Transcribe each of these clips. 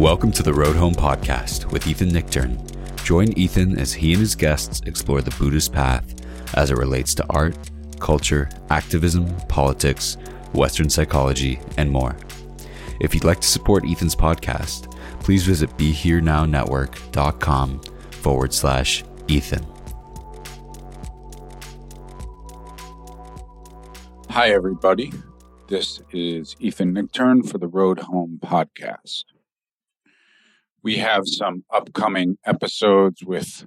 Welcome to the Road Home Podcast with Ethan Nichtern. Join Ethan as he and his guests explore the Buddhist path as it relates to art, culture, activism, politics, Western psychology, and more. If you'd like to support Ethan's podcast, please visit BeHereNowNetwork.com forward slash Ethan. Hi, everybody. This is Ethan Nichtern for the Road Home Podcast we have some upcoming episodes with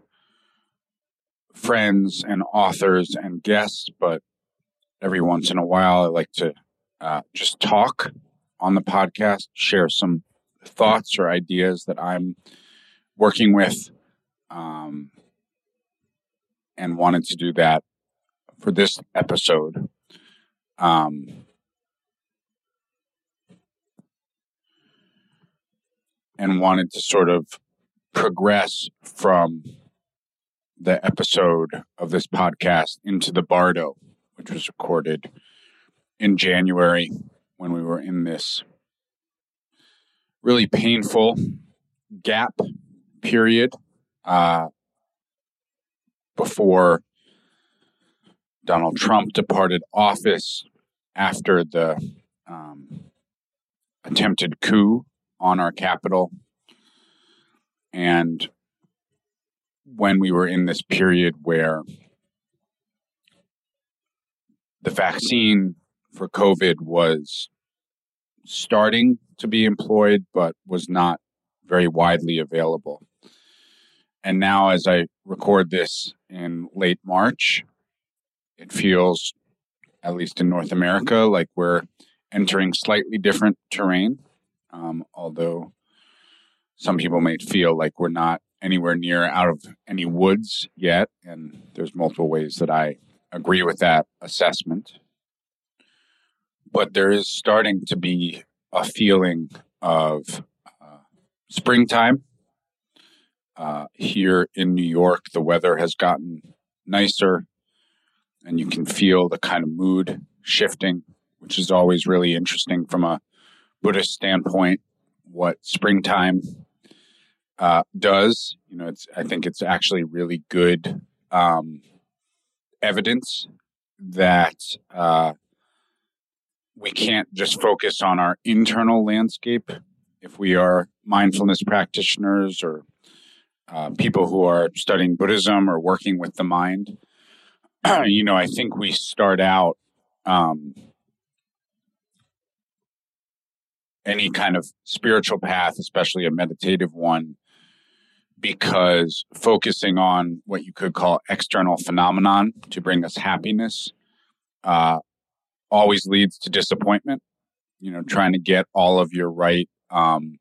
friends and authors and guests, but every once in a while, I like to uh, just talk on the podcast, share some thoughts or ideas that I'm working with, um, and wanted to do that for this episode. Um, and wanted to sort of progress from the episode of this podcast into the Bardo, which was recorded in January when we were in this really painful gap period uh, before Donald Trump departed office after the um, attempted coup on our capital. And when we were in this period where the vaccine for COVID was starting to be employed, but was not very widely available. And now, as I record this in late March, it feels, at least in North America, like we're entering slightly different terrain. Um, although some people may feel like we're not anywhere near out of any woods yet, and there's multiple ways that I agree with that assessment. But there is starting to be a feeling of uh, springtime. Uh, here in New York, the weather has gotten nicer, and you can feel the kind of mood shifting, which is always really interesting from a Buddhist standpoint, what springtime uh, does. You know, it's I think it's actually really good um, evidence that uh, we can't just focus on our internal landscape if we are mindfulness practitioners or uh, people who are studying Buddhism or working with the mind. you know, I think we start out um, any kind of spiritual path, especially a meditative one, because focusing on what you could call external phenomenon to bring us happiness uh, always leads to disappointment. You know, trying to get all of your right um,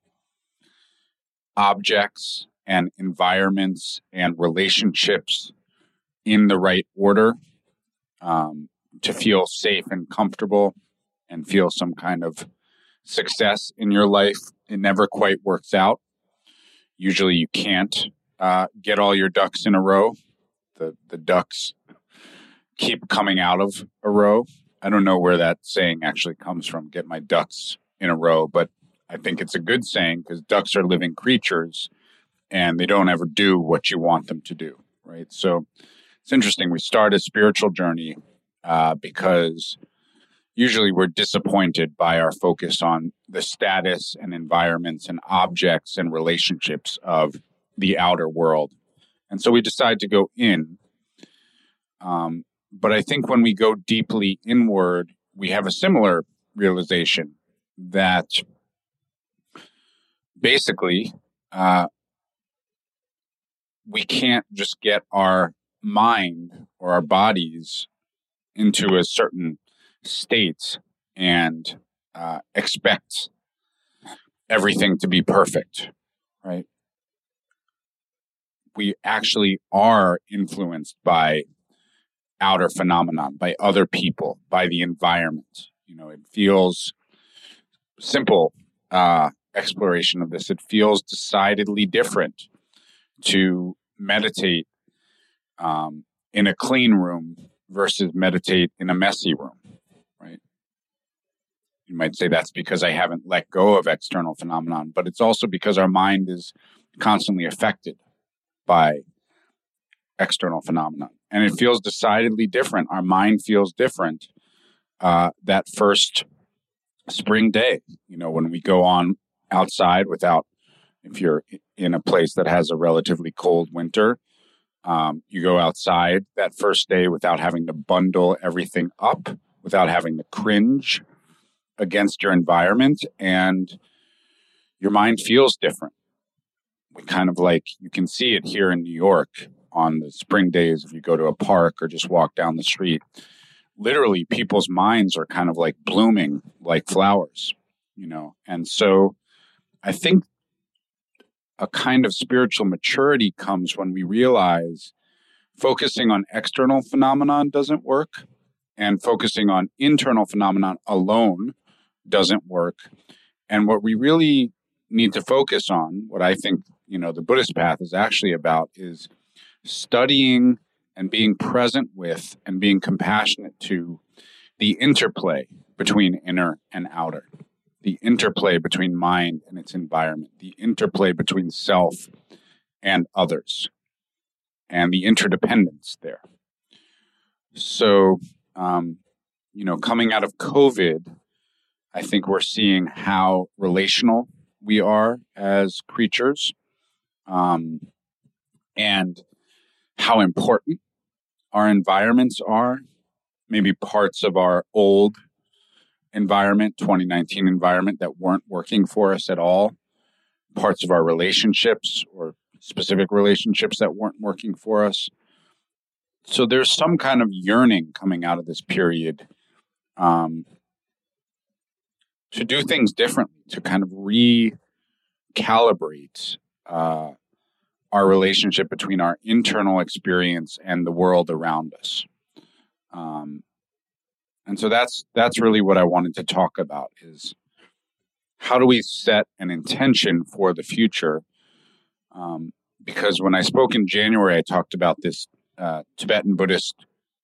objects and environments and relationships in the right order um, to feel safe and comfortable and feel some kind of success in your life, it never quite works out. Usually, you can't uh, get all your ducks in a row. The the ducks keep coming out of a row. I don't know where that saying actually comes from. Get my ducks in a row, but I think it's a good saying because ducks are living creatures, and they don't ever do what you want them to do. Right. So it's interesting. We start a spiritual journey uh, because usually we're disappointed by our focus on the status and environments and objects and relationships of the outer world. And so we decide to go in. Um, but I think when we go deeply inward, we have a similar realization that basically uh, we can't just get our mind or our bodies into a certain states and uh, everything to be perfect, right? We actually are influenced by outer phenomenon, by other people, by the environment. You know, it feels simple uh, exploration of this. It feels decidedly different to meditate um, in a clean room versus meditate in a messy room you might say that's because I haven't let go of external phenomenon, but it's also because our mind is constantly affected by external phenomenon. And it feels decidedly different. Our mind feels different uh, that first spring day, you know, when we go on outside without, if you're in a place that has a relatively cold winter, um, you go outside that first day without having to bundle everything up, without having to cringe against your environment, and your mind feels different. We kind of like, you can see it here in New York on the spring days if you go to a park or just walk down the street. Literally, people's minds are kind of like blooming like flowers, you know. And so I think a kind of spiritual maturity comes when we realize focusing on external phenomenon doesn't work and focusing on internal phenomenon alone doesn't work. And what we really need to focus on, what I think, you know, the Buddhist path is actually about is studying and being present with and being compassionate to the interplay between inner and outer, the interplay between mind and its environment, the interplay between self and others, and the interdependence there. So, um, you know, coming out of COVID, I think we're seeing how relational we are as creatures. Um, and how important our environments are, maybe parts of our old environment, 2019 environment that weren't working for us at all, parts of our relationships or specific relationships that weren't working for us. So there's some kind of yearning coming out of this period um, to do things differently, to kind of recalibrate uh, our relationship between our internal experience and the world around us. Um, and so that's that's really what I wanted to talk about is how do we set an intention for the future? Um, because when I spoke in January, I talked about this uh, Tibetan Buddhist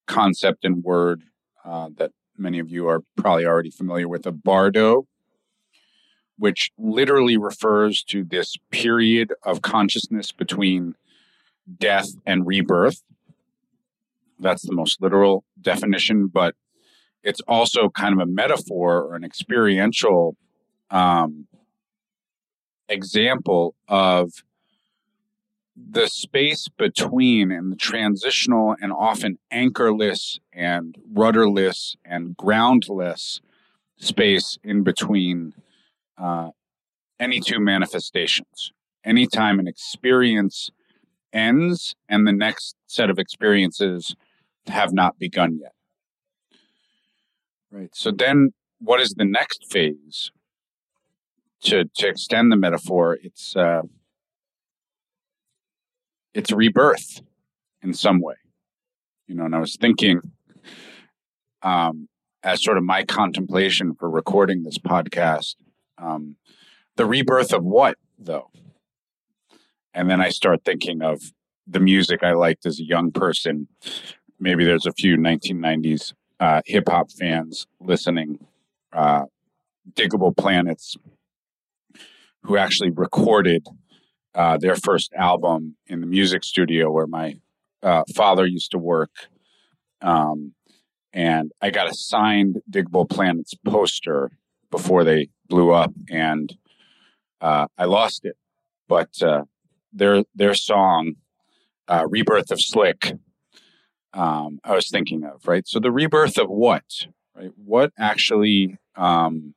concept and word uh, that many of you are probably already familiar with, a bardo, which literally refers to this period of consciousness between death and rebirth. That's the most literal definition, but it's also kind of a metaphor or an experiential um, example of the space between and the transitional and often anchorless and rudderless and groundless space in between uh, any two manifestations. Anytime an experience ends and the next set of experiences have not begun yet. Right. So then what is the next phase? To to extend the metaphor, it's uh it's rebirth in some way. You know, and I was thinking um as sort of my contemplation for recording this podcast um, the rebirth of what, though? And then I start thinking of the music I liked as a young person. Maybe there's a few 1990s uh, hip hop fans listening. Uh, Digable Planets, who actually recorded uh, their first album in the music studio where my uh, father used to work. Um, and I got a signed Digable Planets poster before they blew up, and uh, I lost it. But uh, their their song, uh, "Rebirth of Slick," um, I was thinking of right. So the rebirth of what? Right? What actually? Um,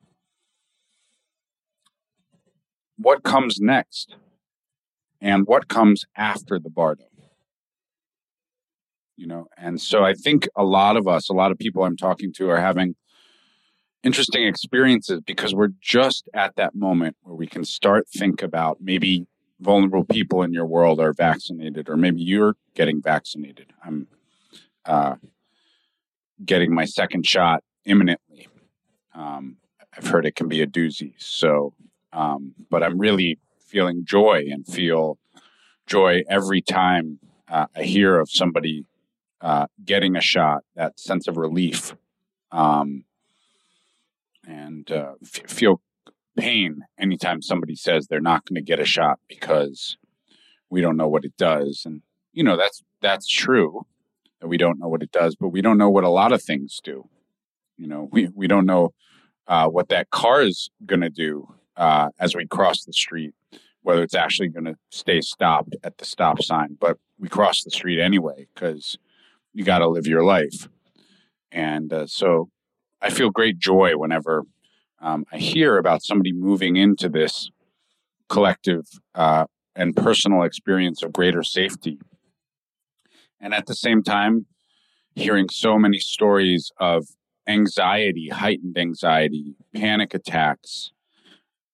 what comes next? And what comes after the bardo? You know, and so I think a lot of us, a lot of people I'm talking to, are having interesting experiences because we're just at that moment where we can start think about maybe vulnerable people in your world are vaccinated or maybe you're getting vaccinated. I'm uh, getting my second shot imminently. Um, i've heard it can be a doozy. So um, but i'm really feeling joy and feel joy every time uh, i hear of somebody uh, getting a shot that sense of relief um, and uh, f- feel pain anytime somebody says they're not going to get a shot because we don't know what it does. And you know that's that's true that we don't know what it does, but we don't know what a lot of things do. You know, we we don't know uh, what that car is going to do uh, as we cross the street, whether it's actually going to stay stopped at the stop sign. But we cross the street anyway because you got to live your life. And uh, so I feel great joy whenever um, I hear about somebody moving into this collective uh, and personal experience of greater safety. And at the same time, hearing so many stories of anxiety, heightened anxiety, panic attacks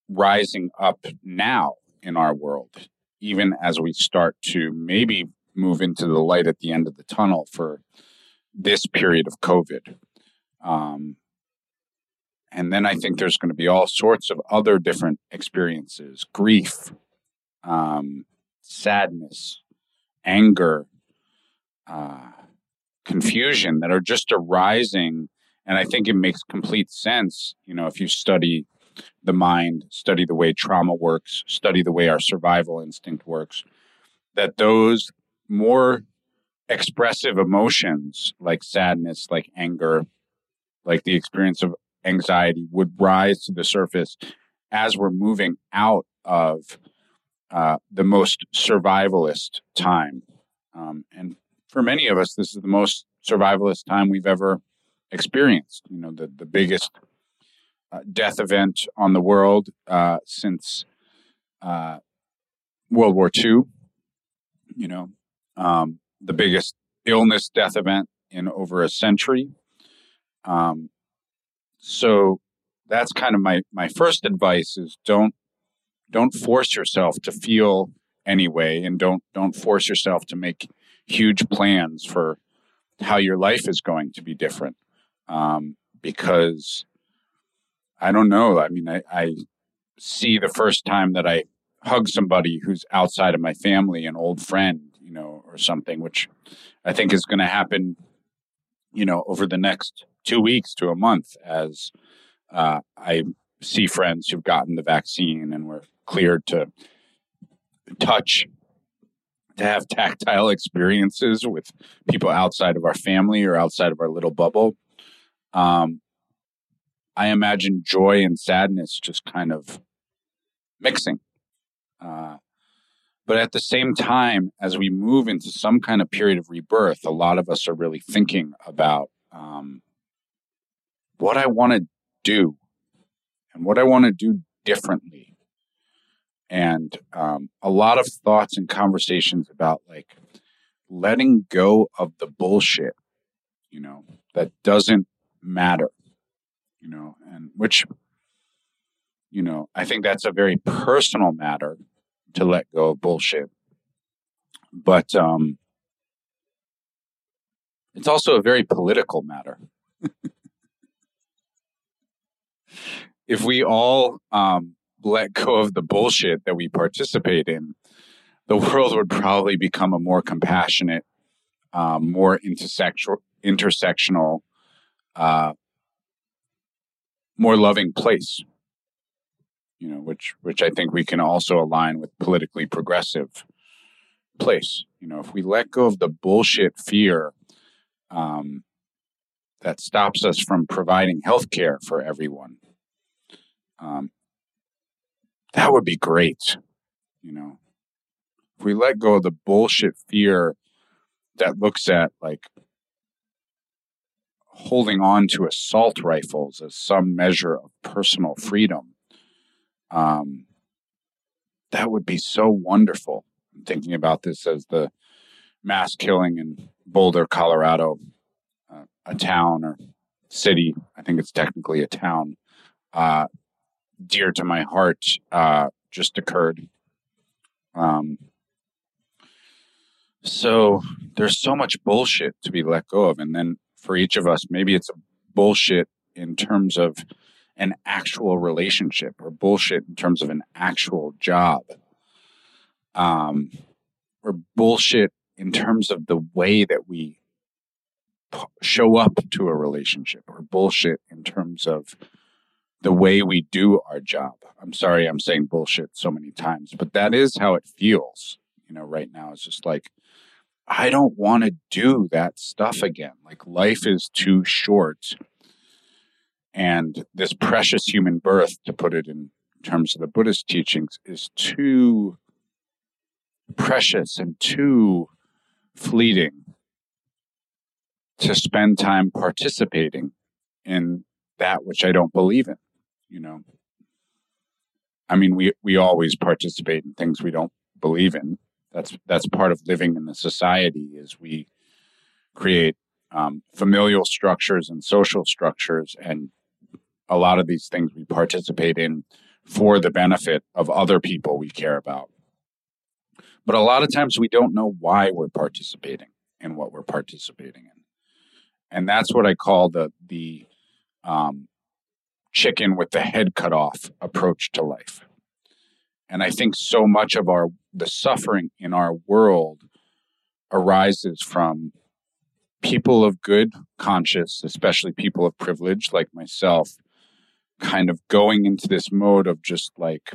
rising up now in our world, even as we start to maybe move into the light at the end of the tunnel for this period of COVID. Um, and then I think there's going to be all sorts of other different experiences grief, um, sadness, anger, uh, confusion that are just arising. And I think it makes complete sense, you know, if you study the mind, study the way trauma works, study the way our survival instinct works, that those more expressive emotions like sadness, like anger, like the experience of anxiety would rise to the surface as we're moving out of uh, the most survivalist time. Um, and for many of us, this is the most survivalist time we've ever experienced. You know, the, the biggest uh, death event on the world uh, since uh, World War II. You know, um, the biggest illness death event in over a century. Um, so that's kind of my my first advice is don't don't force yourself to feel anyway and don't don't force yourself to make huge plans for how your life is going to be different um, because i don't know i mean I, I see the first time that i hug somebody who's outside of my family an old friend you know or something which i think is going to happen you know over the next two weeks to a month as uh, I see friends who've gotten the vaccine and were cleared to touch, to have tactile experiences with people outside of our family or outside of our little bubble. Um, I imagine joy and sadness just kind of mixing. Uh, but at the same time, as we move into some kind of period of rebirth, a lot of us are really thinking about um, what I want to do and what I want to do differently. And um, a lot of thoughts and conversations about like letting go of the bullshit, you know, that doesn't matter, you know, and which, you know, I think that's a very personal matter to let go of bullshit. But um, it's also a very political matter. if we all um, let go of the bullshit that we participate in, the world would probably become a more compassionate, um, more intersectional, intersectional, uh, more loving place. You know, which which I think we can also align with politically progressive place. You know, if we let go of the bullshit fear um, that stops us from providing health care for everyone, um, that would be great. You know, if we let go of the bullshit fear that looks at like holding on to assault rifles as some measure of personal freedom, um, that would be so wonderful. I'm thinking about this as the mass killing in Boulder, Colorado, uh, a town or city. I think it's technically a town. Uh, dear to my heart uh, just occurred. Um, so there's so much bullshit to be let go of. And then for each of us, maybe it's a bullshit in terms of an actual relationship or bullshit in terms of an actual job. Um, or bullshit in terms of the way that we p- show up to a relationship or bullshit in terms of the way we do our job. I'm sorry I'm saying bullshit so many times, but that is how it feels, you know, right now. It's just like, I don't want to do that stuff again. Like, life is too short. And this precious human birth, to put it in terms of the Buddhist teachings, is too precious and too fleeting to spend time participating in that which I don't believe in, you know. I mean, we, we always participate in things we don't believe in. That's that's part of living in the society is we create um, familial structures and social structures, and a lot of these things we participate in for the benefit of other people we care about. But a lot of times we don't know why we're participating in what we're participating in, and that's what I call the the um, chicken with the head cut off approach to life. And I think so much of our the suffering in our world arises from people of good conscience, especially people of privilege like myself, kind of going into this mode of just like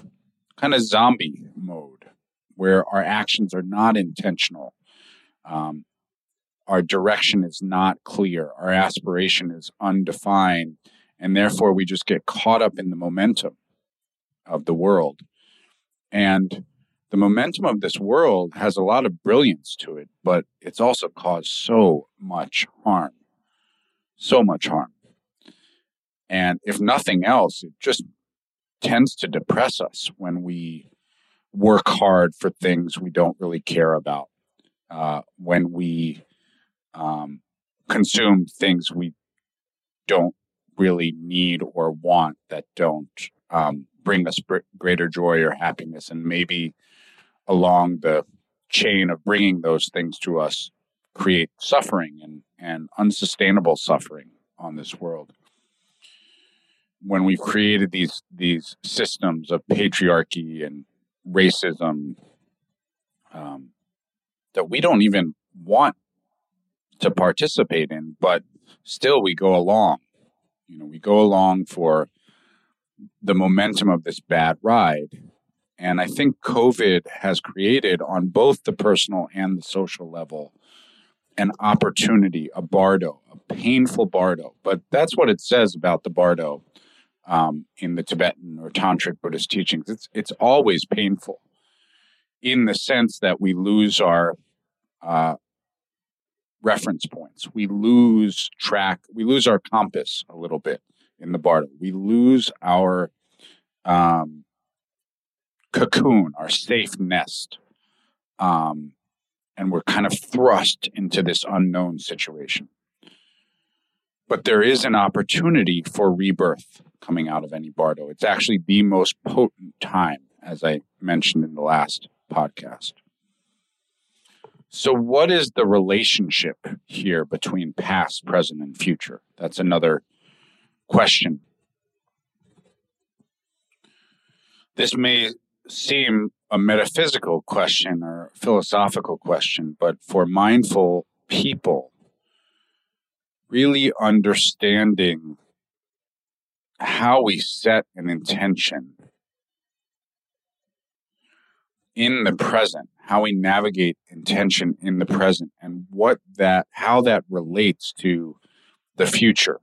kind of zombie mode where our actions are not intentional. Um, our direction is not clear. Our aspiration is undefined. And therefore, we just get caught up in the momentum of the world. And the momentum of this world has a lot of brilliance to it, but it's also caused so much harm. So much harm. And if nothing else, it just tends to depress us when we work hard for things we don't really care about, uh, when we um, consume things we don't really need or want that don't um, bring us greater joy or happiness. And maybe along the chain of bringing those things to us, create suffering and, and unsustainable suffering on this world. When we've created these these systems of patriarchy and racism um, that we don't even want to participate in, but still we go along. You know, we go along for the momentum of this bad ride. And I think COVID has created on both the personal and the social level an opportunity, a bardo, a painful bardo. But that's what it says about the bardo um, in the Tibetan or Tantric Buddhist teachings. It's it's always painful, in the sense that we lose our uh, reference points. We lose track. We lose our compass a little bit in the bardo. We lose our um, cocoon, our safe nest, um, and we're kind of thrust into this unknown situation. But there is an opportunity for rebirth coming out of any bardo. It's actually the most potent time, as I mentioned in the last podcast. So, what is the relationship here between past, present, and future? That's another question. This may seem a metaphysical question or philosophical question, but for mindful people, really understanding how we set an intention in the present, how we navigate intention in the present, and what that, how that relates to the future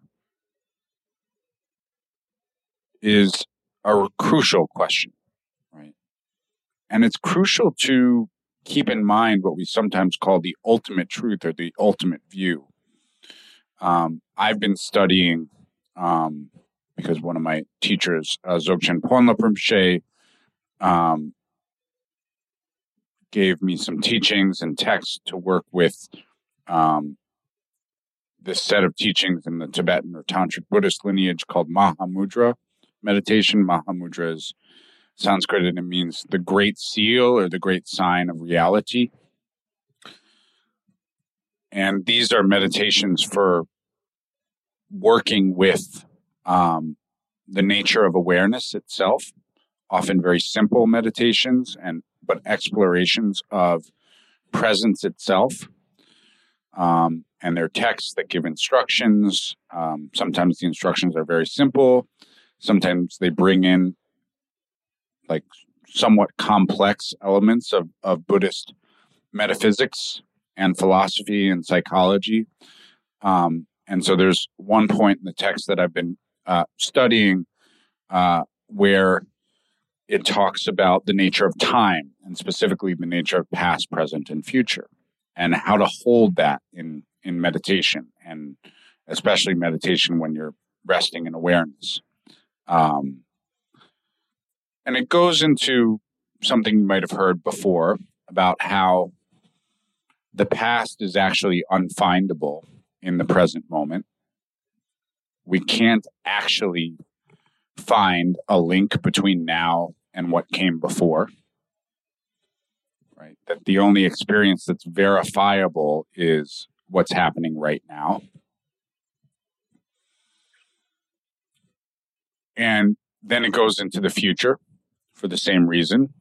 is a crucial question, right? And it's crucial to keep in mind what we sometimes call the ultimate truth or the ultimate view. Um, I've been studying um, because one of my teachers, uh, Dzogchen Rinpoche, um, gave me some teachings and texts to work with um, this set of teachings in the Tibetan or Tantric Buddhist lineage called Mahamudra meditation. Mahamudra is Sanskrit and it means the great seal or the great sign of reality. And these are meditations for working with um, the nature of awareness itself, often very simple meditations and but explorations of presence itself. Um, and there are texts that give instructions. Um, sometimes the instructions are very simple. Sometimes they bring in like somewhat complex elements of, of Buddhist metaphysics and philosophy and psychology. Um, and so there's one point in the text that I've been uh, studying uh, where it talks about the nature of time and specifically the nature of past, present, and future, and how to hold that in in meditation, and especially meditation when you're resting in awareness. Um, and it goes into something you might have heard before about how the past is actually unfindable in the present moment. We can't actually find a link between now and what came before. Right? That the only experience that's verifiable is what's happening right now. And then it goes into the future for the same reason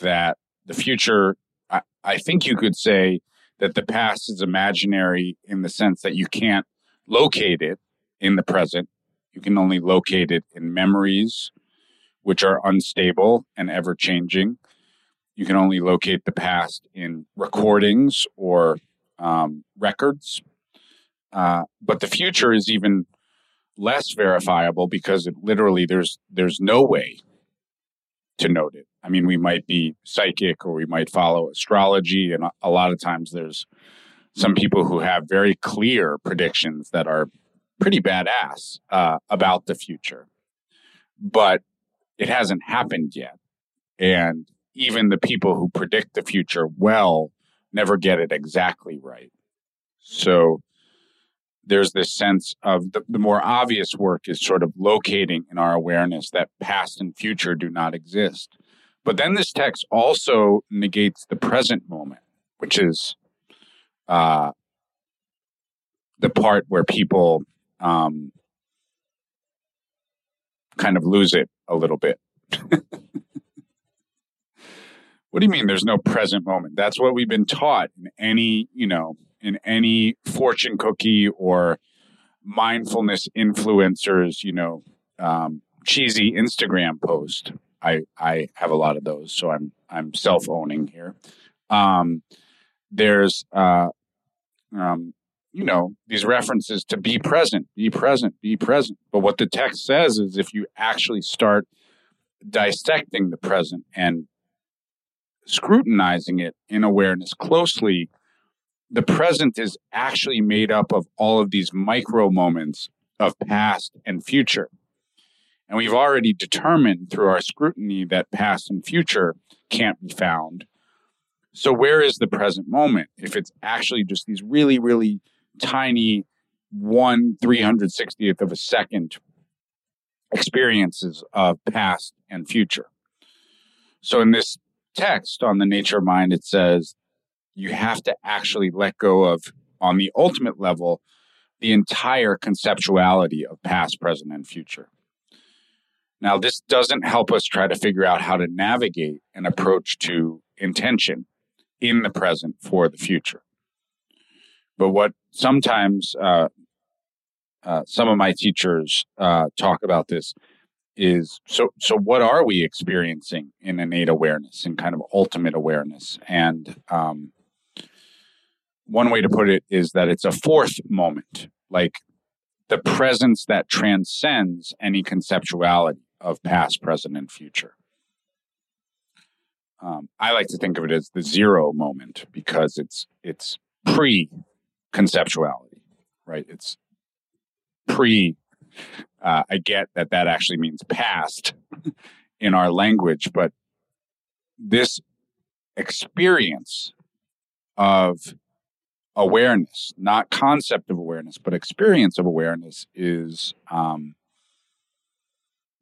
that the future, I, I think you could say that the past is imaginary in the sense that you can't locate it in the present. You can only locate it in memories, which are unstable and ever changing. You can only locate the past in recordings or um, records. Uh, but the future is even less verifiable because it literally there's there's no way to note it. I mean, we might be psychic or we might follow astrology, and a lot of times there's some people who have very clear predictions that are pretty badass uh, about the future, but it hasn't happened yet. And even the people who predict the future well never get it exactly right. So there's this sense of the, the more obvious work is sort of locating in our awareness that past and future do not exist. But then this text also negates the present moment, which is uh, the part where people um, kind of lose it a little bit. what do you mean there's no present moment? That's what we've been taught in any, you know, in any fortune cookie or mindfulness influencers, you know, um, cheesy Instagram post. I I have a lot of those, so I'm I'm self owning here. Um, there's uh, um, you know these references to be present, be present, be present. But what the text says is if you actually start dissecting the present and scrutinizing it in awareness closely, the present is actually made up of all of these micro moments of past and future. And we've already determined through our scrutiny that past and future can't be found. So, where is the present moment if it's actually just these really, really tiny one 360th of a second experiences of past and future? So, in this text on the nature of mind, it says you have to actually let go of, on the ultimate level, the entire conceptuality of past, present, and future. Now, this doesn't help us try to figure out how to navigate an approach to intention in the present for the future. But what sometimes uh, uh, some of my teachers uh, talk about this is so so what are we experiencing in innate awareness in kind of ultimate awareness and um, one way to put it is that it's a fourth moment, like the presence that transcends any conceptuality of past, present, and future. Um, I like to think of it as the zero moment because it's it's pre conceptuality, right? It's pre. Uh, I get that that actually means past in our language, but this experience of awareness, not concept of awareness, but experience of awareness is um,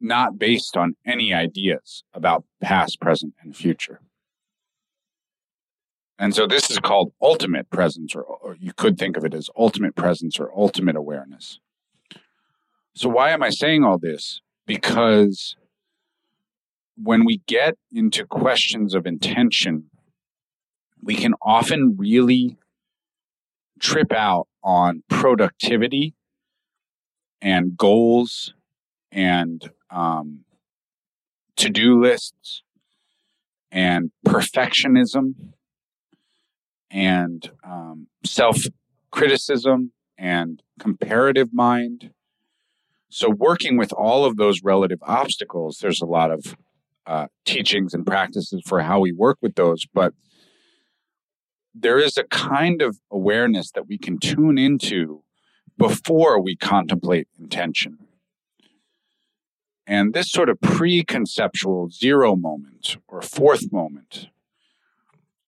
not based on any ideas about past, present, and future. And so this is called ultimate presence, or, or you could think of it as ultimate presence or ultimate awareness. So, why am I saying all this? Because when we get into questions of intention, we can often really trip out on productivity and goals and um, to do lists and perfectionism and um, self criticism and comparative mind. So, working with all of those relative obstacles, there's a lot of uh, teachings and practices for how we work with those. But there is a kind of awareness that we can tune into before we contemplate intention. And this sort of pre conceptual zero moment or fourth moment,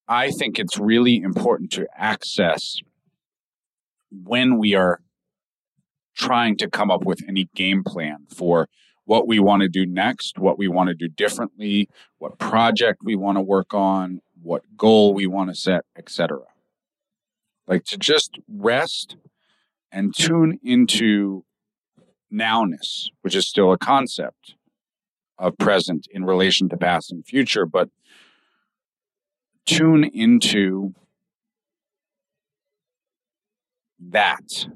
I think it's really important to access when we are trying to come up with any game plan for what we want to do next, what we want to do differently, what project we want to work on, what goal we want to set, etc. Like to just rest and tune into nowness, which is still a concept of present in relation to past and future, but tune into that.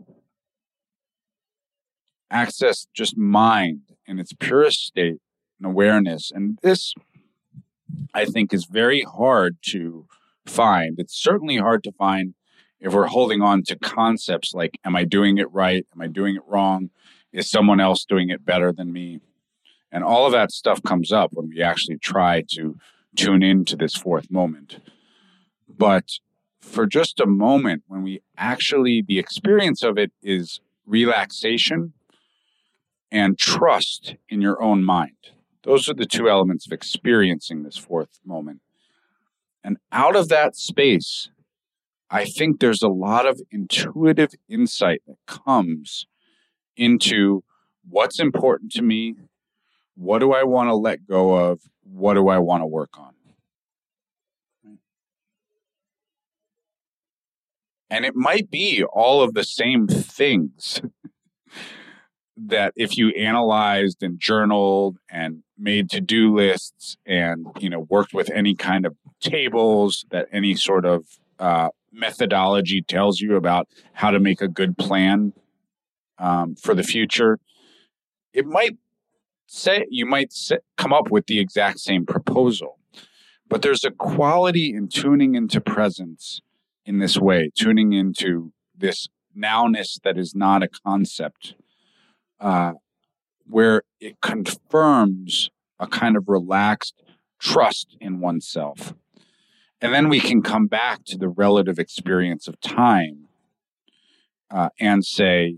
Access just mind in its purest state and awareness. And this, I think, is very hard to find. It's certainly hard to find if we're holding on to concepts like, am I doing it right? Am I doing it wrong? Is someone else doing it better than me? And all of that stuff comes up when we actually try to tune into this fourth moment. But for just a moment, when we actually, the experience of it is relaxation and trust in your own mind. Those are the two elements of experiencing this fourth moment. And out of that space, I think there's a lot of intuitive insight that comes into what's important to me, what do I want to let go of, what do I want to work on. And it might be all of the same things that if you analyzed and journaled and made to-do lists and you know worked with any kind of tables that any sort of uh, methodology tells you about how to make a good plan um, for the future it might say you might come up with the exact same proposal. But there's a quality in tuning into presence in this way tuning into this nowness that is not a concept uh, where it confirms a kind of relaxed trust in oneself. And then we can come back to the relative experience of time uh, and say,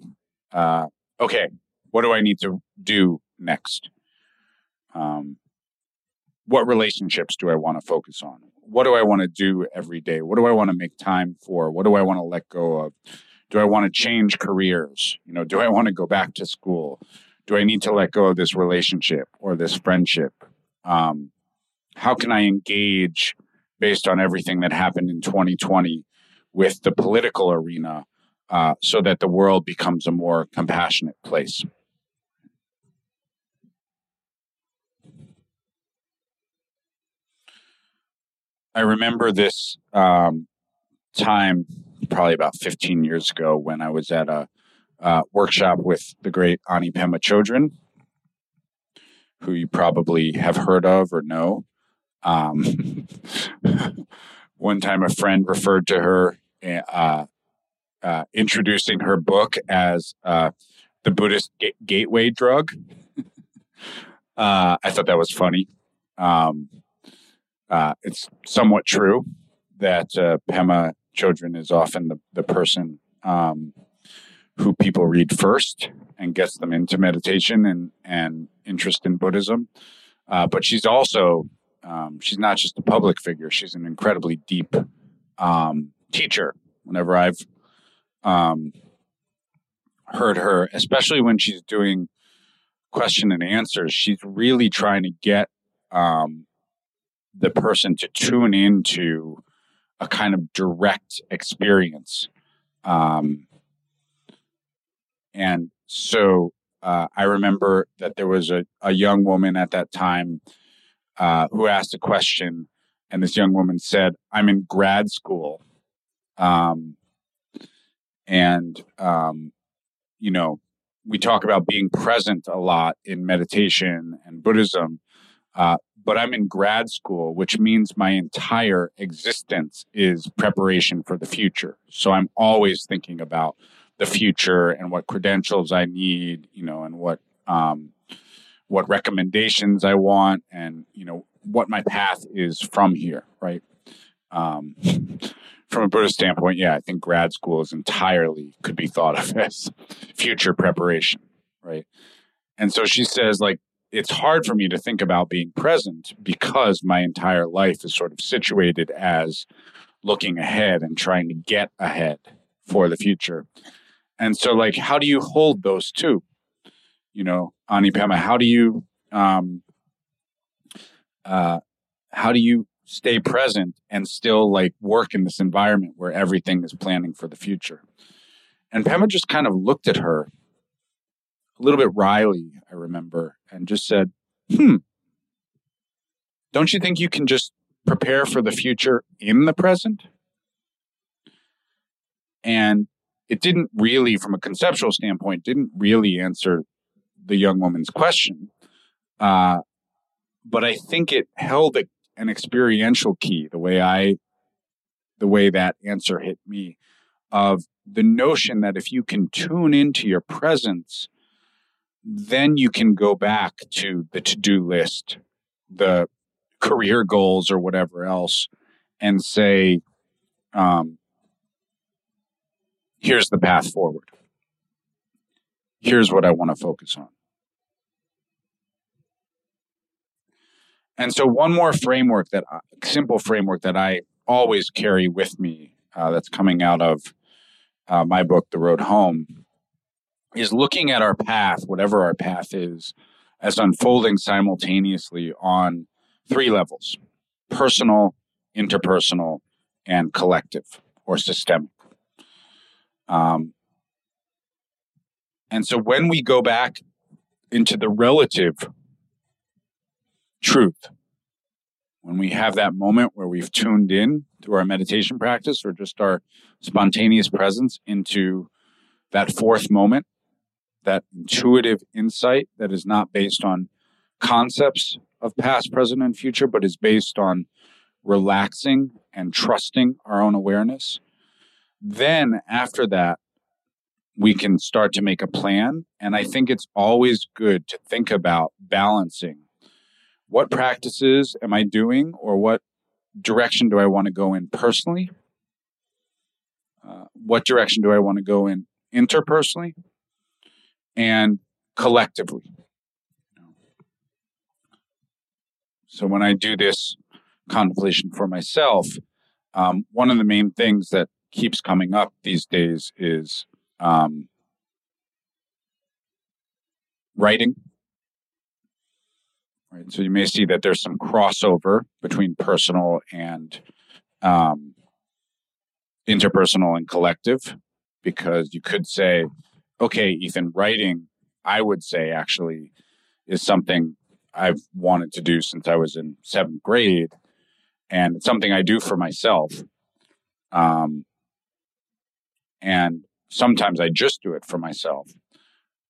uh, okay, what do I need to do next? Um, what relationships do I want to focus on? What do I want to do every day? What do I want to make time for? What do I want to let go of? Do I want to change careers? You know, do I want to go back to school? Do I need to let go of this relationship or this friendship? Um, how can I engage based on everything that happened in 2020 with the political arena uh, so that the world becomes a more compassionate place? I remember this um, time probably about 15 years ago when I was at a uh, workshop with the great Ani Pema Chodron, who you probably have heard of or know. Um, one time, a friend referred to her, uh, uh, introducing her book as uh, the Buddhist ga- gateway drug. Uh, I thought that was funny. Um, uh, it's somewhat true that Pema Chodron is often the, the person um, who people read first and gets them into meditation and, and interest in Buddhism. Uh, but she's also, um, she's not just a public figure, she's an incredibly deep um, teacher. Whenever I've um, heard her, especially when she's doing question and answers, she's really trying to get um, the person to tune into a kind of direct experience. Um, and so uh, I remember that there was a, a young woman at that time uh, who asked a question, and this young woman said, I'm in grad school. Um, and, um, you know, we talk about being present a lot in meditation and Buddhism. Uh, but I'm in grad school, which means my entire existence is preparation for the future. So I'm always thinking about the future and what credentials I need, you know, and what um, what recommendations I want, and you know what my path is from here, right? Um, from a Buddhist standpoint, yeah, I think grad school is entirely could be thought of as future preparation, right? And so she says, like, it's hard for me to think about being present because my entire life is sort of situated as looking ahead and trying to get ahead for the future. And so, like, how do you hold those two? You know, Ani Pema, how do you, um, uh, how do you stay present and still like work in this environment where everything is planning for the future. And Pema just kind of looked at her a little bit wryly, I remember, and just said, Hmm, don't you think you can just prepare for the future in the present? And it didn't really, from a conceptual standpoint, didn't really answer the young woman's question. Uh, but I think it held a an experiential key, the way I, the way that answer hit me, of the notion that if you can tune into your presence, then you can go back to the to do list, the career goals, or whatever else, and say, um, here's the path forward. Here's what I want to focus on. And so, one more framework that, simple framework that I always carry with me uh, that's coming out of uh, my book, The Road Home, is looking at our path, whatever our path is, as unfolding simultaneously on three levels personal, interpersonal, and collective or systemic. Um, and so, when we go back into the relative truth. When we have that moment where we've tuned in through our meditation practice or just our spontaneous presence into that fourth moment, that intuitive insight that is not based on concepts of past, present, and future, but is based on relaxing and trusting our own awareness. Then, after that, we can start to make a plan. And I think it's always good to think about balancing what practices am I doing or what direction do I want to go in personally? Uh, what direction do I want to go in interpersonally and collectively? So when I do this contemplation for myself, um, one of the main things that keeps coming up these days is um, writing Right. So you may see that there's some crossover between personal and um, interpersonal and collective, because you could say, okay, Ethan, writing, I would say actually is something I've wanted to do since I was in seventh grade. And it's something I do for myself. Um, and sometimes I just do it for myself.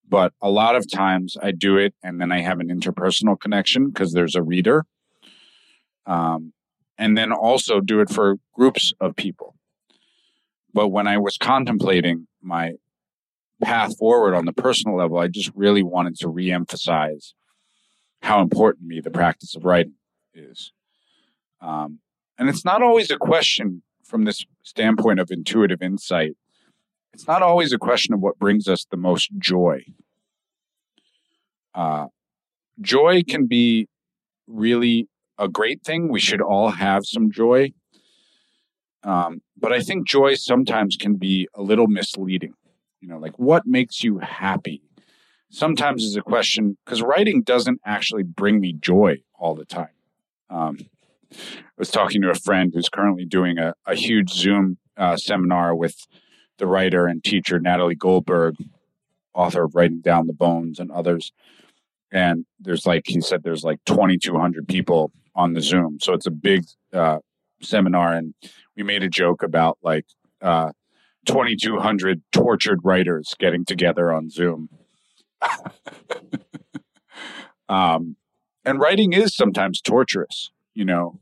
But a lot of times I do it and then I have an interpersonal connection because there's a reader. Um, and then also do it for groups of people. But when I was contemplating my path forward on the personal level, I just really wanted to reemphasize how important me the practice of writing is. Um, and it's not always a question from this standpoint of intuitive insight it's not always a question of what brings us the most joy. Uh, joy can be really a great thing. We should all have some joy. Um, but I think joy sometimes can be a little misleading. You know, like what makes you happy? Sometimes is a question because writing doesn't actually bring me joy all the time. Um, I was talking to a friend who's currently doing a, a huge Zoom uh, seminar with the writer and teacher Natalie Goldberg, author of Writing Down the Bones and others. And there's like he said, there's like 2,200 people on the Zoom, so it's a big uh, seminar. And we made a joke about like uh, 2,200 tortured writers getting together on Zoom. um, and writing is sometimes torturous, you know,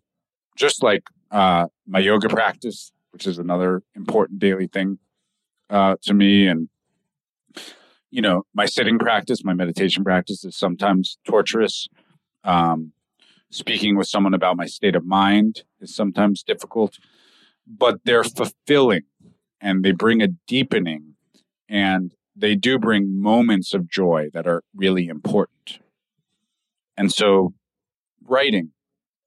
just like uh, my yoga practice, which is another important daily thing uh, to me. And, you know, my sitting practice, my meditation practice is sometimes torturous. Um, speaking with someone about my state of mind is sometimes difficult, but they're fulfilling and they bring a deepening and they do bring moments of joy that are really important. And so writing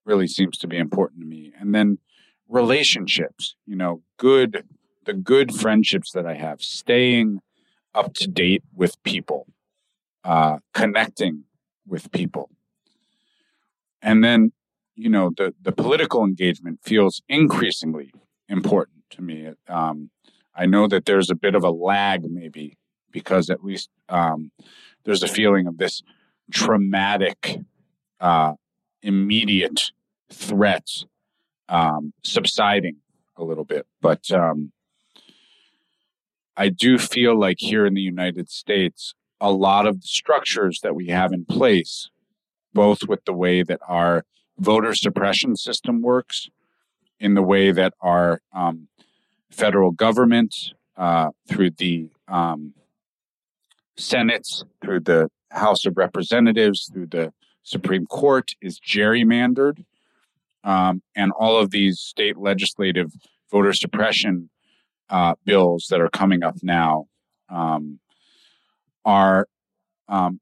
really seems to be important to me. And then relationships, you know, good, the good friendships that I have, staying up to date with people, uh, connecting with people. And then, you know, the, the political engagement feels increasingly important to me. Um, I know that there's a bit of a lag, maybe, because at least um, there's a feeling of this traumatic, uh, immediate threat um, subsiding a little bit. But um, I do feel like here in the United States, a lot of the structures that we have in place, both with the way that our voter suppression system works, in the way that our um, federal government, uh, through the um, Senate, through the House of Representatives, through the Supreme Court, is gerrymandered um, and all of these state legislative voter suppression uh, bills that are coming up now um, are um,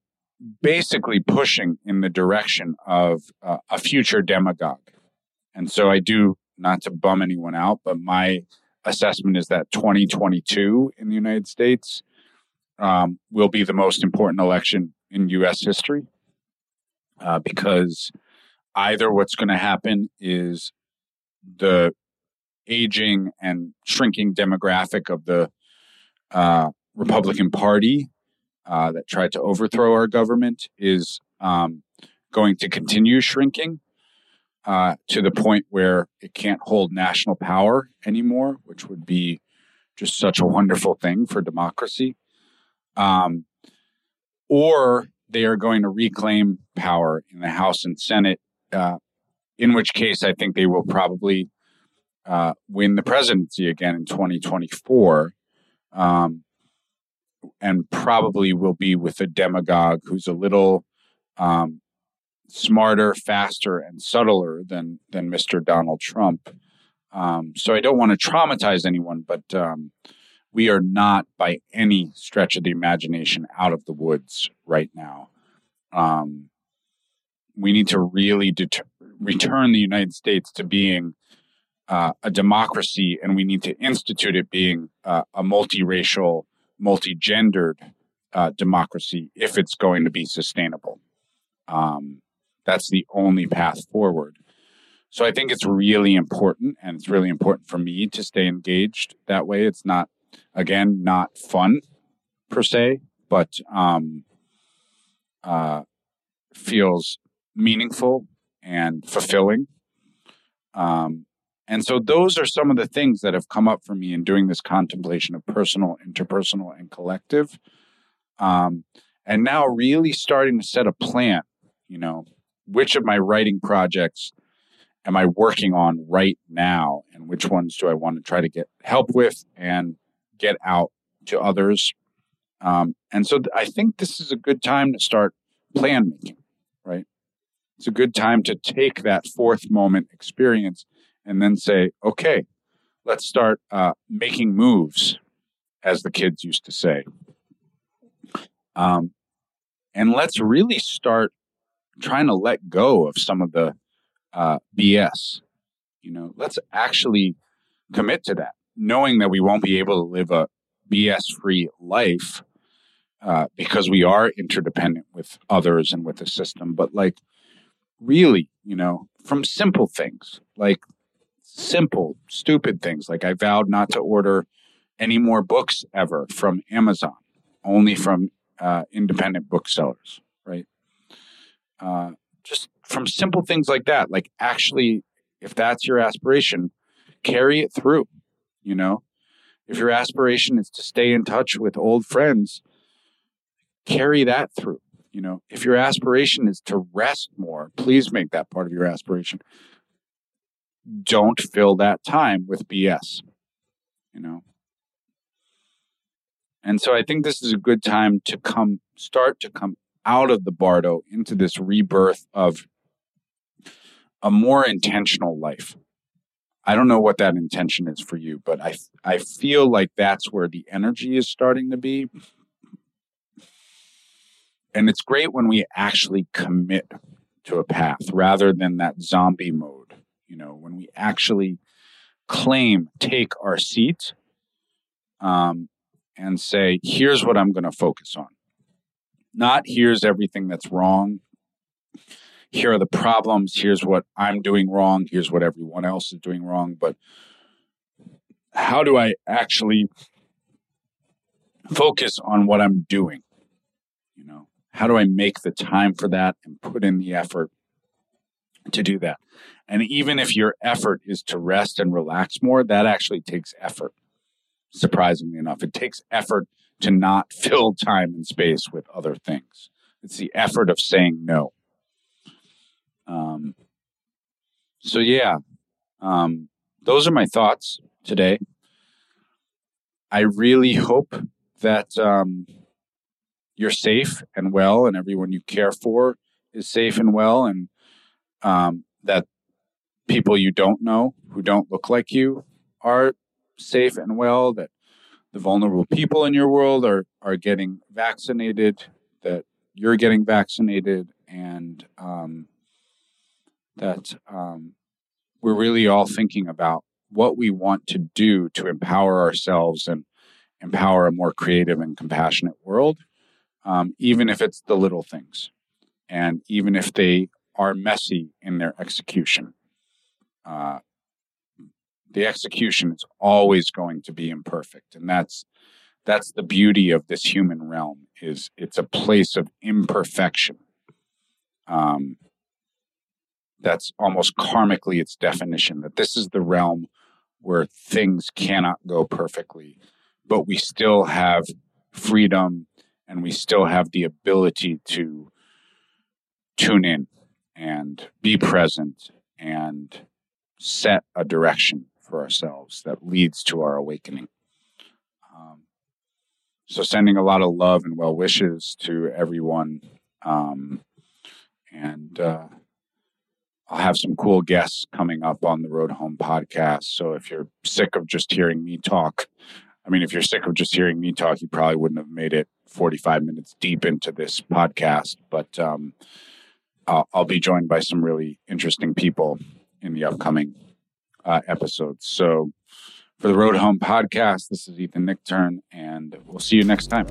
basically pushing in the direction of uh, a future demagogue. And so I do, not to bum anyone out, but my assessment is that 2022 in the United States um, will be the most important election in U.S. history uh, because either what's going to happen is the aging and shrinking demographic of the uh, Republican Party uh, that tried to overthrow our government is um, going to continue shrinking uh, to the point where it can't hold national power anymore, which would be just such a wonderful thing for democracy. Um, or they are going to reclaim power in the House and Senate uh, in which case I think they will probably uh, win the presidency again in 2024. Um, and probably will be with a demagogue who's a little um, smarter, faster, and subtler than than Mr. Donald Trump. Um, so I don't want to traumatize anyone, but um, we are not by any stretch of the imagination out of the woods right now. Um, we need to really deter- return the United States to being uh, a democracy, and we need to institute it being uh, a multiracial, multi-gendered uh, democracy if it's going to be sustainable. Um, that's the only path forward. So I think it's really important, and it's really important for me to stay engaged that way. It's not, again, not fun per se, but um, uh, feels meaningful and fulfilling. Um, and so those are some of the things that have come up for me in doing this contemplation of personal, interpersonal, and collective. Um, and now really starting to set a plan, you know, which of my writing projects am I working on right now? And which ones do I want to try to get help with and get out to others? Um, and so th- I think this is a good time to start plan making, right? it's a good time to take that fourth moment experience and then say, okay, let's start uh, making moves, as the kids used to say. Um, and let's really start trying to let go of some of the uh, BS. You know, let's actually commit to that, knowing that we won't be able to live a BS free life uh, because we are interdependent with others and with the system. But like, really, you know, from simple things like simple, stupid things. Like I vowed not to order any more books ever from Amazon, only from uh, independent booksellers, right? Uh, just from simple things like that. Like actually, if that's your aspiration, carry it through, you know? If your aspiration is to stay in touch with old friends, carry that through. You know, if your aspiration is to rest more, please make that part of your aspiration. Don't fill that time with BS. You know. And so I think this is a good time to come start to come out of the bardo into this rebirth of a more intentional life. I don't know what that intention is for you, but I I feel like that's where the energy is starting to be. And it's great when we actually commit to a path rather than that zombie mode. You know, when we actually claim, take our seat, um, and say, here's what I'm going to focus on. Not here's everything that's wrong. Here are the problems. Here's what I'm doing wrong. Here's what everyone else is doing wrong. But how do I actually focus on what I'm doing? You know, how do I make the time for that and put in the effort to do that? And even if your effort is to rest and relax more, that actually takes effort. Surprisingly enough, it takes effort to not fill time and space with other things. It's the effort of saying no. Um, so, yeah, um, those are my thoughts today. I really hope that um, you're safe and well, and everyone you care for is safe and well, and um, that people you don't know who don't look like you are safe and well, that the vulnerable people in your world are, are getting vaccinated, that you're getting vaccinated, and um, that um, we're really all thinking about what we want to do to empower ourselves and empower a more creative and compassionate world, um, even if it's the little things and even if they are messy in their execution. Uh, the execution is always going to be imperfect and that's that's the beauty of this human realm is it's a place of imperfection. Um, that's almost karmically its definition that this is the realm where things cannot go perfectly but we still have freedom and we still have the ability to tune in and be present and set a direction for ourselves that leads to our awakening. Um, so, sending a lot of love and well wishes to everyone. Um, and uh, I'll have some cool guests coming up on the Road Home podcast. So, if you're sick of just hearing me talk, I mean, if you're sick of just hearing me talk, you probably wouldn't have made it 45 minutes deep into this podcast. But um, I'll, I'll be joined by some really interesting people in the upcoming uh, episodes. So for the Road Home podcast, this is Ethan Nichtern, and we'll see you next time.